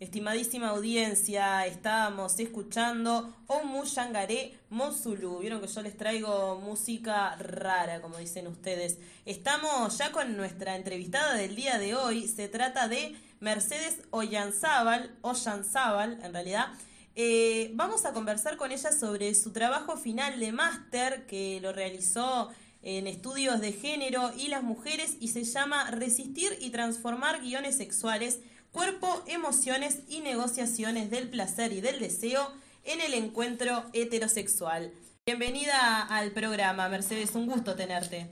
Estimadísima audiencia, estábamos escuchando Omu Yangaré Mozulu. Vieron que yo les traigo música rara, como dicen ustedes. Estamos ya con nuestra entrevistada del día de hoy. Se trata de Mercedes Ollanzábal, Ollanzábal en realidad. Eh, vamos a conversar con ella sobre su trabajo final de máster que lo realizó en estudios de género y las mujeres y se llama Resistir y transformar guiones sexuales cuerpo, emociones y negociaciones del placer y del deseo en el encuentro heterosexual. Bienvenida al programa, Mercedes, un gusto tenerte.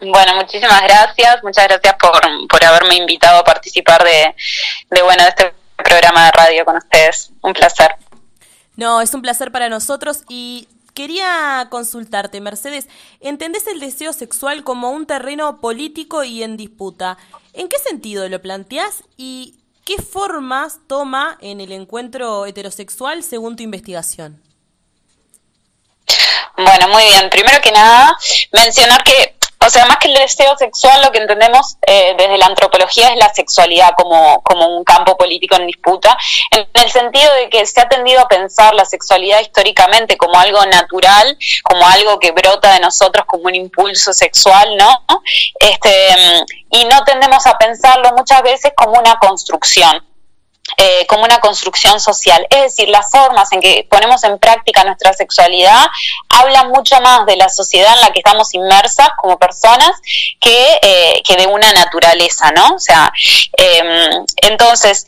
Bueno, muchísimas gracias, muchas gracias por, haberme invitado a participar de, de, bueno, de este programa de radio con ustedes. Un placer. No, es un placer para nosotros y Quería consultarte, Mercedes, ¿entendés el deseo sexual como un terreno político y en disputa? ¿En qué sentido lo planteás y qué formas toma en el encuentro heterosexual según tu investigación? Bueno, muy bien. Primero que nada, mencionar que o sea, más que el deseo sexual, lo que entendemos eh, desde la antropología es la sexualidad como, como un campo político en disputa, en el sentido de que se ha tendido a pensar la sexualidad históricamente como algo natural, como algo que brota de nosotros como un impulso sexual, ¿no? Este, y no tendemos a pensarlo muchas veces como una construcción. Eh, como una construcción social. Es decir, las formas en que ponemos en práctica nuestra sexualidad hablan mucho más de la sociedad en la que estamos inmersas como personas que, eh, que de una naturaleza, ¿no? O sea, em, entonces,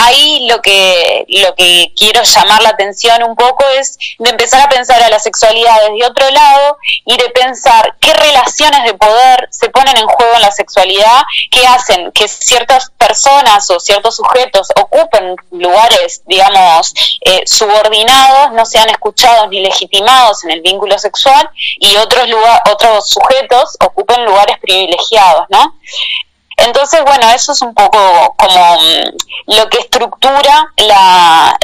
ahí lo que, lo que quiero llamar la atención un poco es de empezar a pensar a la sexualidad desde otro lado y de pensar qué relaciones de poder se ponen en juego en la sexualidad que hacen que ciertas personas o ciertos sujetos ocupen lugares, digamos, eh, subordinados, no sean escuchados ni legitimados en el vínculo sexual y otros, lugar, otros sujetos ocupen lugares privilegiados, ¿no? Entonces, bueno, eso es un poco como mm, lo que estructura la,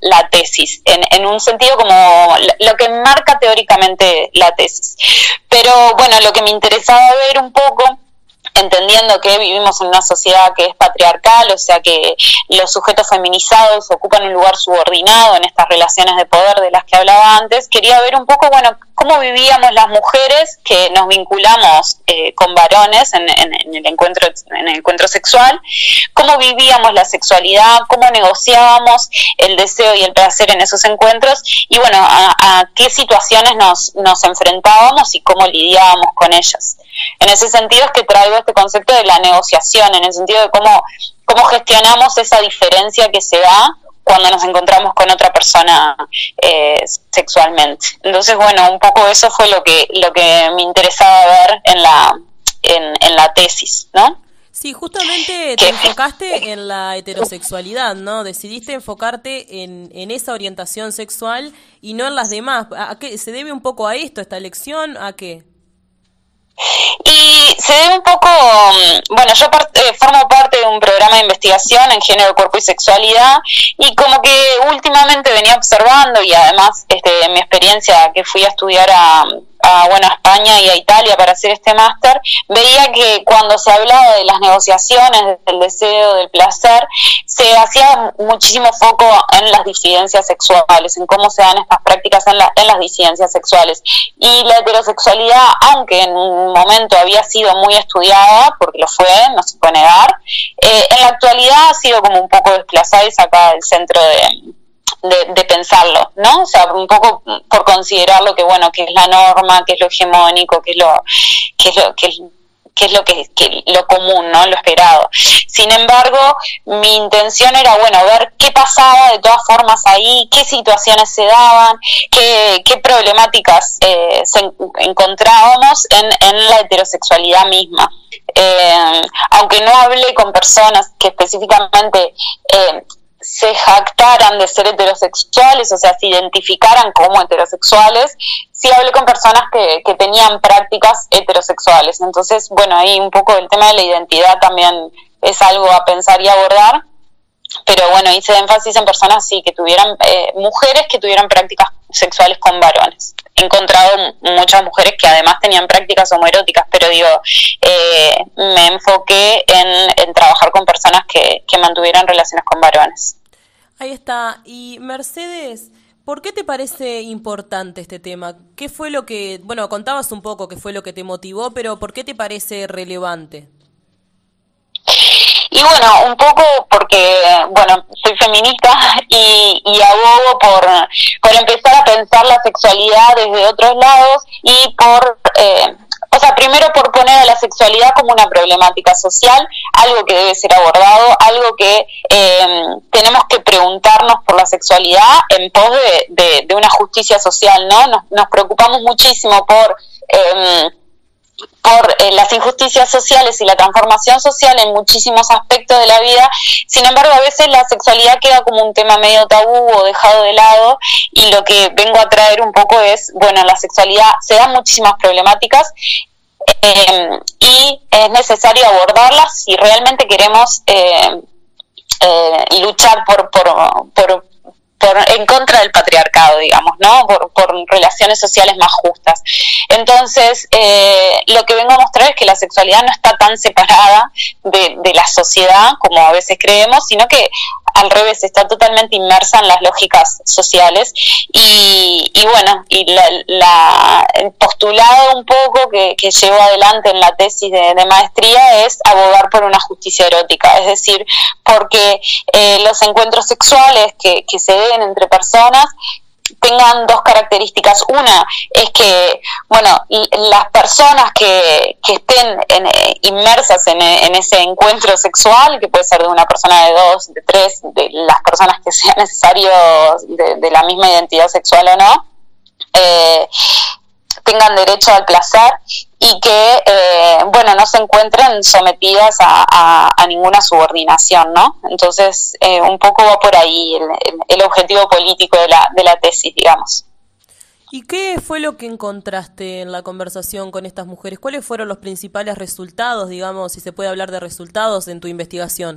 la, tesis, en, en, un sentido como lo que marca teóricamente la tesis. Pero bueno, lo que me interesaba ver un poco entendiendo que vivimos en una sociedad que es patriarcal, o sea que los sujetos feminizados ocupan un lugar subordinado en estas relaciones de poder de las que hablaba antes, quería ver un poco, bueno, cómo vivíamos las mujeres que nos vinculamos eh, con varones en, el encuentro, en el encuentro sexual, cómo vivíamos la sexualidad, cómo negociábamos el deseo y el placer en esos encuentros y bueno, a, a qué situaciones nos, nos enfrentábamos y cómo lidiábamos con ellas. En ese sentido es que traigo este concepto de la negociación, en el sentido de cómo, cómo gestionamos esa diferencia que se da cuando nos encontramos con otra persona eh, sexualmente. Entonces, bueno, un poco eso fue lo que, lo que me interesaba ver en la, en, la tesis, ¿no? Sí, justamente te enfocaste en la heterosexualidad, ¿no? Decidiste enfocarte en, en esa orientación sexual y no en las demás. ¿A qué se debe un poco a esto, esta elección? ¿A qué? Y se debe un poco, mm, bueno, yo eh, formo parte de un programa de investigación en género, cuerpo y sexualidad y como que últimamente venía observando y además este, en mi experiencia que fui a estudiar a, a, bueno, a España y a Italia para hacer este máster, veía que cuando se hablaba de las negociaciones, del deseo, del placer, se hacía muchísimo foco en las disidencias sexuales, en cómo se dan estas prácticas en, en las disidencias sexuales. Y la heterosexualidad, aunque en un momento había sido muy estudiada, porque lo fue, no se puede negar, eh, en la actualidad ha sido como un poco desplazada y sacada del centro de, de, pensarlo, ¿no? O sea, un poco por considerar lo que, bueno, que es la norma, que es lo hegemónico, que es lo, que es lo, que es, es lo que, lo común, ¿no? Lo esperado. Sin embargo, mi intención era, bueno, ver qué pasaba de todas formas ahí, qué situaciones se daban, qué, qué problemáticas eh, encontrábamos en, en la heterosexualidad misma. Eh, aunque no hablé con personas que específicamente eh, se jactaran de ser heterosexuales, o sea, se identificaran como heterosexuales, sí hablé con personas que, que tenían prácticas heterosexuales. Entonces, bueno, ahí un poco el tema de la identidad también es algo a pensar y abordar. Pero bueno, hice énfasis en personas sí que tuvieran, eh, mujeres que tuvieran prácticas sexuales con varones encontrado muchas mujeres que además tenían prácticas homoeróticas, pero digo, eh, me enfoqué en, trabajar con personas que, que mantuvieran relaciones con varones. Ahí está. Y Mercedes, ¿por qué te parece importante este tema? ¿Qué fue lo que, bueno, contabas un poco qué fue lo que te motivó, pero ¿por qué te parece relevante? Y bueno, un poco porque, bueno, soy feminista y, y abogo por, por empezar a pensar la sexualidad desde otros lados y por... Eh, o sea, primero por poner a la sexualidad como una problemática social, algo que debe ser abordado, algo que eh, tenemos que preguntarnos por la sexualidad en pos de, de, una justicia social, ¿no? Nos, nos preocupamos muchísimo por... Eh, por eh, las injusticias sociales y la transformación social en muchísimos aspectos de la vida. Sin embargo, a veces la sexualidad queda como un tema medio tabú o dejado de lado y lo que vengo a traer un poco es, bueno, la sexualidad se dan muchísimas problemáticas eh, y es necesario abordarlas si realmente queremos eh, luchar por, por, por por, en contra del digamos, ¿no? Por, relaciones sociales más justas. Entonces, eh, lo que vengo a mostrar es que la sexualidad no está tan separada de, de la sociedad como a veces creemos, sino que al revés, está totalmente inmersa en las lógicas sociales y, bueno, y la, el postulado un poco que, que llevo adelante en la tesis de, maestría es abogar por una justicia erótica, es decir, porque eh, los encuentros sexuales que, que se den entre personas tengan dos características. Una es que, bueno, las personas que, que estén eh, inmersas en, en, ese encuentro sexual, que puede ser de una persona de dos, de tres, de las personas que sea necesario de, de la misma identidad sexual o no, eh, tengan derecho al placer y que, eh, bueno, no se encuentren sometidas a, a, ninguna subordinación, ¿no? Entonces, eh, un poco va por ahí el, el, objetivo político de la, de la tesis, digamos. ¿Y qué fue lo que encontraste en la conversación con estas mujeres? ¿Cuáles fueron los principales resultados, digamos, si se puede hablar de resultados en tu investigación?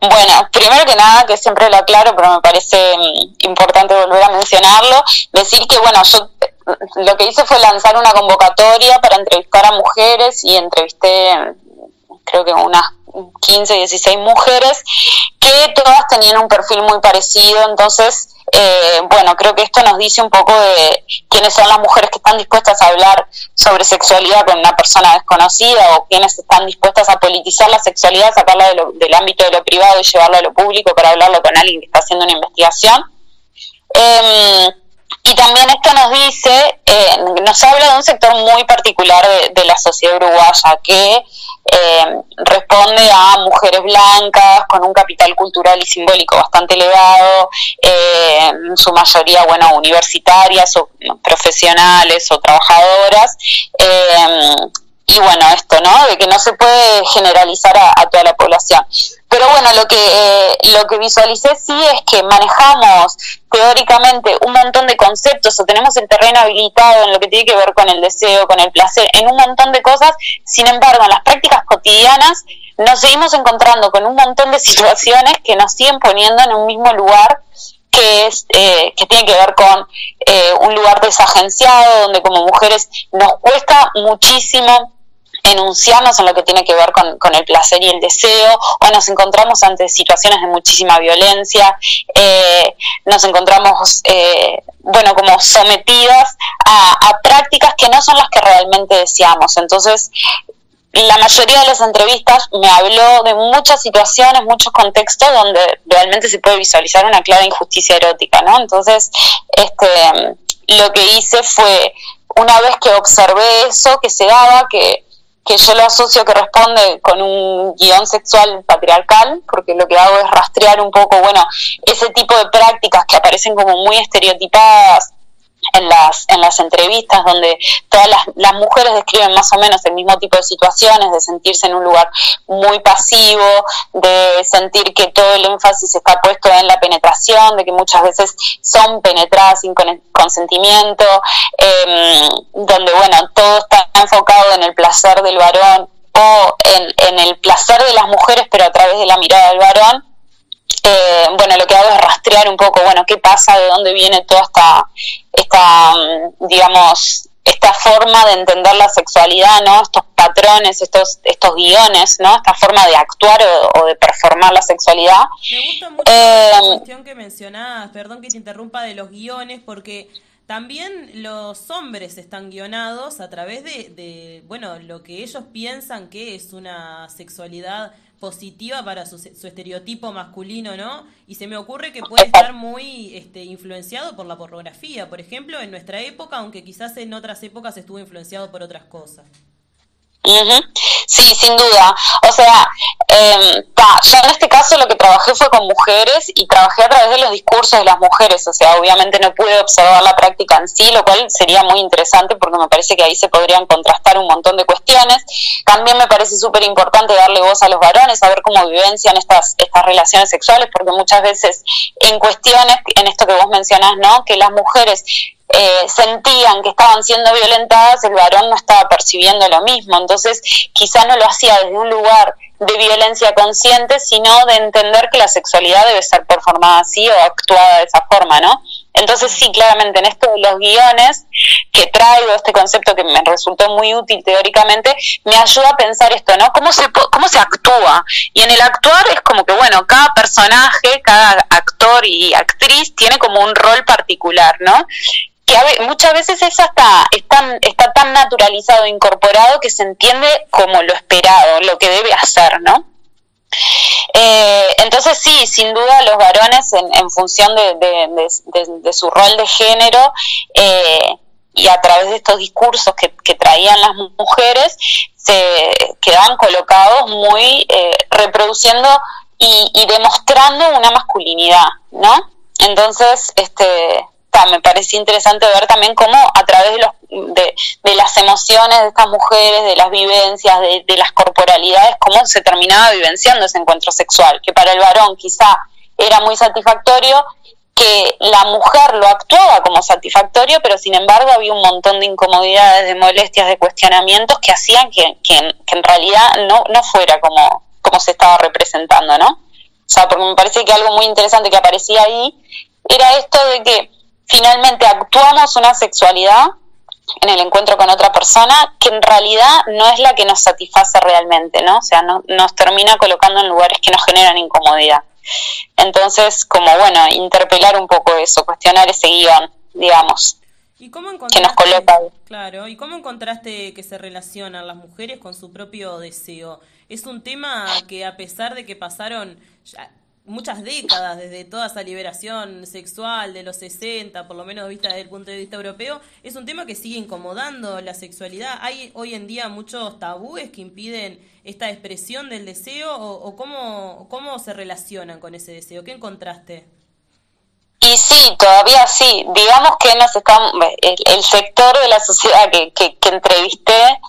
Bueno, primero que nada, que siempre lo aclaro, pero me parece mm, importante volver a mencionarlo, decir que, bueno, yo lo que hice fue lanzar una convocatoria para entrevistar a mujeres y entrevisté creo que unas 15, 16 mujeres que todas tenían un perfil muy parecido, entonces, eh, bueno, creo que esto nos dice un poco de quiénes son las mujeres que están dispuestas a hablar sobre sexualidad con una persona desconocida o quienes están dispuestas a politizar la sexualidad, sacarla del ámbito de lo privado y llevarla a lo público para hablarlo con alguien que está haciendo una investigación. Eh, y también esto nos dice, eh, nos habla de un sector muy particular de, la sociedad uruguaya que eh, responde a mujeres blancas con un capital cultural y simbólico bastante elevado, eh, en su mayoría, bueno, universitarias o profesionales o trabajadoras y bueno, esto, ¿no? De que no se puede generalizar a, toda la población. Pero bueno, lo que, eh, lo que visualicé sí es que manejamos teóricamente un montón de conceptos o tenemos el terreno habilitado en lo que tiene que ver con el deseo, con el placer, en un montón de cosas. Sin embargo, en las prácticas cotidianas nos seguimos encontrando con un montón de situaciones que nos siguen poniendo en un mismo lugar que es eh, que tiene que ver con eh, un lugar desagenciado donde como mujeres nos cuesta muchísimo enunciarnos en lo que tiene que ver con, el placer y el deseo, o nos encontramos ante situaciones de muchísima violencia, eh, nos encontramos, eh, bueno, como sometidas a, prácticas que no son las que realmente deseamos. Entonces, la mayoría de las entrevistas me habló de muchas situaciones, muchos contextos donde realmente se puede visualizar una clara injusticia erótica, ¿no? Entonces, este, lo que hice fue, una vez que observé eso, que se daba, que que yo lo asocio que responde con un guion sexual patriarcal, porque lo que hago es rastrear un poco, bueno, ese tipo de prácticas que aparecen como muy estereotipadas en las, en las entrevistas donde todas las, las, mujeres describen más o menos el mismo tipo de situaciones, de sentirse en un lugar muy pasivo, de sentir que todo el énfasis está puesto en la penetración, de que muchas veces son penetradas sin consentimiento, eh, donde bueno, todo está enfocado en el placer del varón o en, en el placer de las mujeres, pero a través de la mirada del varón, eh, bueno, lo que hago es rastrear un poco, bueno, qué pasa, de dónde viene toda esta, esta digamos, esta forma de entender la sexualidad, ¿no? Estos patrones, estos, estos guiones, ¿no? Esta forma de actuar o, de performar la sexualidad. Me gusta mucho la eh, cuestión que mencionabas, perdón que te interrumpa, de los guiones, porque también los hombres están guionados a través de, de, bueno, lo que ellos piensan que es una sexualidad positiva para su, estereotipo masculino, ¿no? Y se me ocurre que puede estar muy este, influenciado por la pornografía, por ejemplo, en nuestra época, aunque quizás en otras épocas estuvo influenciado por otras cosas. Sí, sin duda. O sea, eh, yo en este caso lo que trabajé fue con mujeres y trabajé a través de los discursos de las mujeres. O sea, obviamente no pude observar la práctica en sí, lo cual sería muy interesante porque me parece que ahí se podrían contrastar un montón de cuestiones. También me parece súper importante darle voz a los varones, saber cómo vivencian estas, estas relaciones sexuales, porque muchas veces en cuestiones, en esto que vos mencionás, ¿no? Que las mujeres eh, sentían que estaban siendo violentadas, el varón no estaba percibiendo lo mismo. Entonces, quizá no lo hacía desde un lugar de violencia consciente, sino de entender que la sexualidad debe ser performada así o actuada de esa forma, ¿no? Entonces sí, claramente en esto de los guiones que traigo, este concepto que me resultó muy útil teóricamente, me ayuda a pensar esto, ¿no? ¿Cómo se, cómo se actúa? Y en el actuar es como que, bueno, cada personaje, cada actor y actriz tiene como un rol particular, ¿no? Que muchas veces eso está, está tan naturalizado, incorporado, que se entiende como lo esperado, lo que debe hacer, ¿no? Eh, entonces sí, sin duda los varones en, función de, su rol de género eh, y a través de estos discursos que, traían las mujeres, se quedaban colocados muy eh, reproduciendo y, y demostrando una masculinidad, ¿no? Entonces, este, me parecía interesante ver también cómo a través de, los, de, las emociones de estas mujeres, de las vivencias, de, las corporalidades, cómo se terminaba vivenciando ese encuentro sexual, que para el varón quizá era muy satisfactorio, que la mujer lo actuaba como satisfactorio, pero sin embargo había un montón de incomodidades, de molestias, de cuestionamientos que hacían que, en realidad no, no fuera como, como se estaba representando, ¿no? O sea, porque me parece que algo muy interesante que aparecía ahí era esto de que finalmente actuamos una sexualidad en el encuentro con otra persona que en realidad no es la que nos satisface realmente, ¿no? O sea, no, nos termina colocando en lugares que nos generan incomodidad. Entonces, como bueno, interpelar un poco eso, cuestionar ese guion, digamos. ¿Y cómo encontraste, que nos coloca Claro, ¿y cómo encontraste que se relacionan las mujeres con su propio deseo? Es un tema que a pesar de que pasaron muchas décadas, desde toda esa liberación sexual de los 60, por lo menos vista desde el punto de vista europeo, es un tema que sigue incomodando la sexualidad. Hay hoy en día muchos tabúes que impiden esta expresión del deseo o, cómo, cómo se relacionan con ese deseo. ¿Qué encontraste? Y sí, todavía sí. Digamos que nos estamos, el, sector de la sociedad que, que, que entrevisté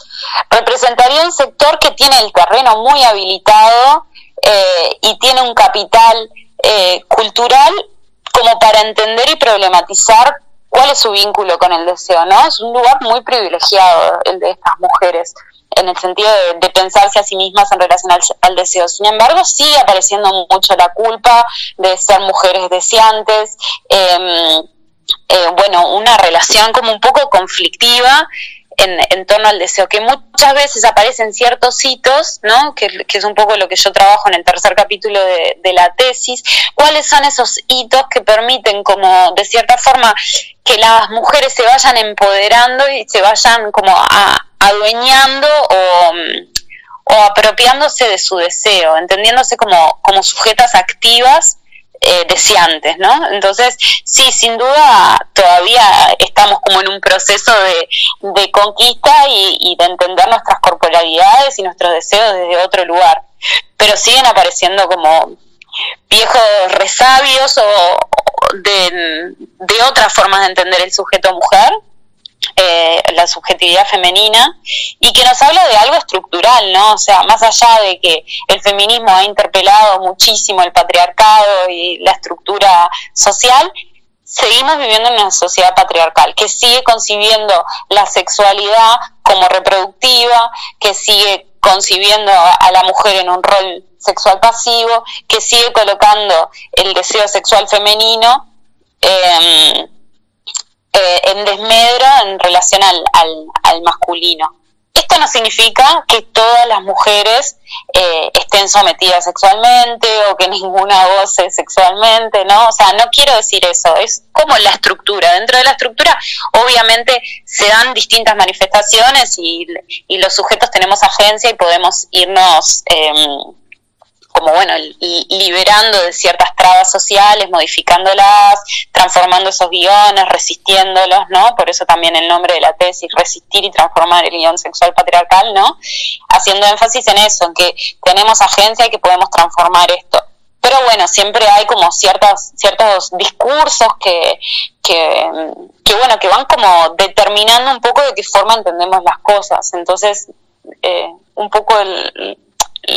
representaría un sector que tiene el terreno muy habilitado eh, y tiene un capital eh, cultural como para entender y problematizar cuál es su vínculo con el deseo, ¿no? Es un lugar muy privilegiado el de estas mujeres en el sentido de, pensarse a sí mismas en relación al, deseo. Sin embargo, sigue apareciendo mucho la culpa de ser mujeres deseantes, em, eh, bueno, una relación como un poco conflictiva en, torno al deseo, que muchas veces aparecen ciertos hitos, ¿no? Que, es un poco lo que yo trabajo en el tercer capítulo de, la tesis, cuáles son esos hitos que permiten como de cierta forma que las mujeres se vayan empoderando y se vayan como adueñando o, o apropiándose de su deseo, entendiéndose como, como sujetas activas eh, deseantes, ¿no? Entonces, sí, sin duda todavía estamos como en un proceso de, conquista y, de entender nuestras corporalidades y nuestros deseos desde otro lugar, pero siguen apareciendo como viejos resabios o de, de otras formas de entender el sujeto mujer eh, la subjetividad femenina y que nos habla de algo estructural, ¿no? O sea, más allá de que el feminismo ha interpelado muchísimo el patriarcado y la estructura social, seguimos viviendo en una sociedad patriarcal que sigue concibiendo la sexualidad como reproductiva, que sigue concibiendo a la mujer en un rol sexual pasivo, que sigue colocando el deseo sexual femenino eh, eh, en desmedro en relación al, al, masculino. Esto no significa que todas las mujeres eh, estén sometidas sexualmente o que ninguna goce sexualmente, ¿no? O sea, no quiero decir eso, es como la estructura. Dentro de la estructura, obviamente, se dan distintas manifestaciones y, y los sujetos tenemos agencia y podemos irnos... Eh, como bueno, liberando de ciertas trabas sociales, modificándolas, transformando esos guiones, resistiéndolos, ¿no? Por eso también el nombre de la tesis, resistir y transformar el guion sexual patriarcal, ¿no? Haciendo énfasis en eso, en que tenemos agencia y que podemos transformar esto. Pero bueno, siempre hay como ciertos, ciertos discursos que, que, que, bueno, que van como determinando un poco de qué forma entendemos las cosas. Entonces, eh, un poco el,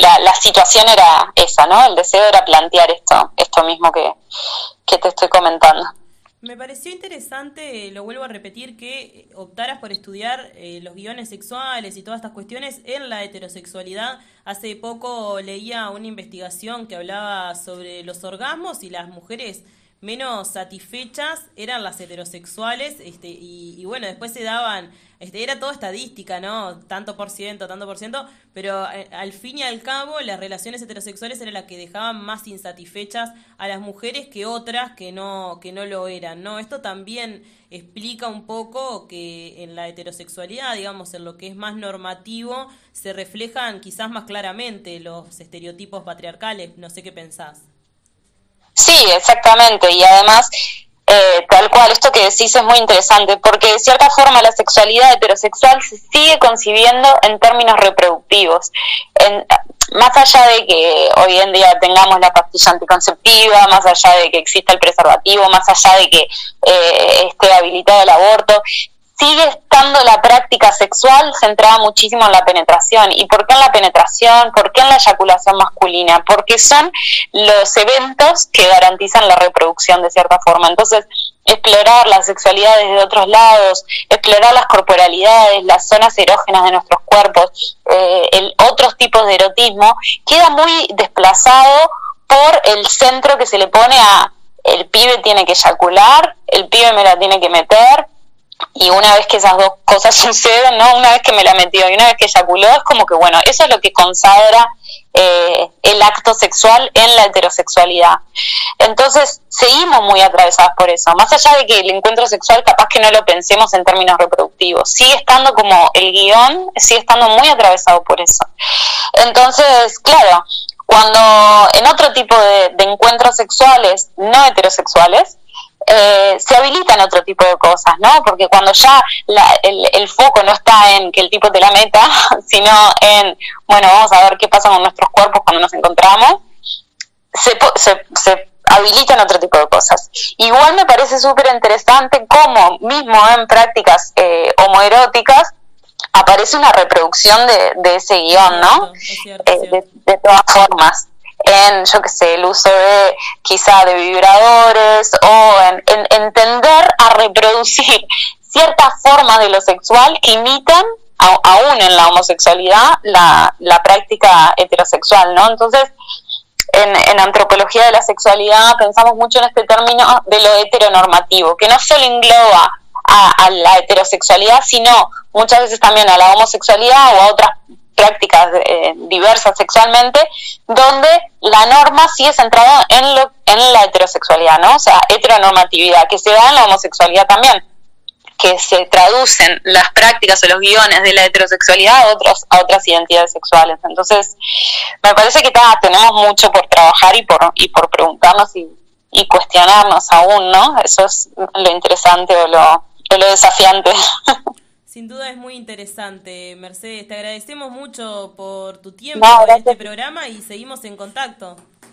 la, la, situación era esa, ¿no? El deseo era plantear esto, esto mismo que, te estoy comentando. Me pareció interesante, lo vuelvo a repetir, que optaras por estudiar eh, los guiones sexuales y todas estas cuestiones en la heterosexualidad. Hace poco leía una investigación que hablaba sobre los orgasmos y las mujeres menos satisfechas eran las heterosexuales este, y, bueno, después se daban, este, era todo estadística, ¿no? Tanto por ciento, tanto por ciento, pero eh, al fin y al cabo las relaciones heterosexuales eran las que dejaban más insatisfechas a las mujeres que otras que no, que no lo eran, ¿no? Esto también explica un poco que en la heterosexualidad, digamos, en lo que es más normativo, se reflejan quizás más claramente los estereotipos patriarcales, no sé qué pensás. Sí, exactamente. Y además, eh, tal cual, esto que decís es muy interesante, porque de cierta forma la sexualidad heterosexual se sigue concibiendo en términos reproductivos. En, más allá de que hoy en día tengamos la pastilla anticonceptiva, más allá de que exista el preservativo, más allá de que eh, esté habilitado el aborto, sigue estando la práctica sexual centrada muchísimo en la penetración. ¿Y por qué en la penetración? ¿Por qué en la eyaculación masculina? Porque son los eventos que garantizan la reproducción de cierta forma. Entonces, explorar la sexualidad desde otros lados, explorar las corporalidades, las zonas erógenas de nuestros cuerpos, eh, el, otros tipos de erotismo, queda muy desplazado por el centro que se le pone a el pibe tiene que eyacular, el pibe me la tiene que meter, y una vez que esas dos cosas suceden, ¿no? Una vez que me la metió y una vez que eyaculó, es como que, bueno, eso es lo que consagra eh, el acto sexual en la heterosexualidad. Entonces, seguimos muy atravesadas por eso. Más allá de que el encuentro sexual capaz que no lo pensemos en términos reproductivos, sigue estando como el guion, sigue estando muy atravesado por eso. Entonces, claro, cuando en otro tipo de encuentros sexuales no heterosexuales, eh, se habilitan otro tipo de cosas, ¿no? Porque cuando ya el, foco no está en que el tipo te la meta, sino en, bueno, vamos a ver qué pasa con nuestros cuerpos cuando nos encontramos, se, se, habilitan otro tipo de cosas. Igual me parece súper interesante cómo mismo en prácticas eh, homoeróticas aparece una reproducción de, ese guion, ¿no? Eh, de todas formas en, yo qué sé, el uso de quizá de vibradores o en, entender a reproducir ciertas formas de lo sexual imitan aún en la homosexualidad la, la práctica heterosexual, ¿no? Entonces, en, en, antropología de la sexualidad pensamos mucho en este término de lo heteronormativo, que no solo engloba a, a, la heterosexualidad, sino muchas veces también a la homosexualidad o a otras prácticas eh, diversas sexualmente, donde la norma sigue centrada en, lo, en la heterosexualidad, ¿no? O sea, heteronormatividad, que se da en la homosexualidad también, que se traducen las prácticas o los guiones de la heterosexualidad a, otros, a otras identidades sexuales. Entonces, me parece que tenemos mucho por trabajar y por, y por preguntarnos y, y cuestionarnos aún, ¿no? Eso es lo interesante o lo, o lo desafiante. Sin duda es muy interesante, Mercedes. Te agradecemos mucho por tu tiempo en este programa y seguimos en contacto.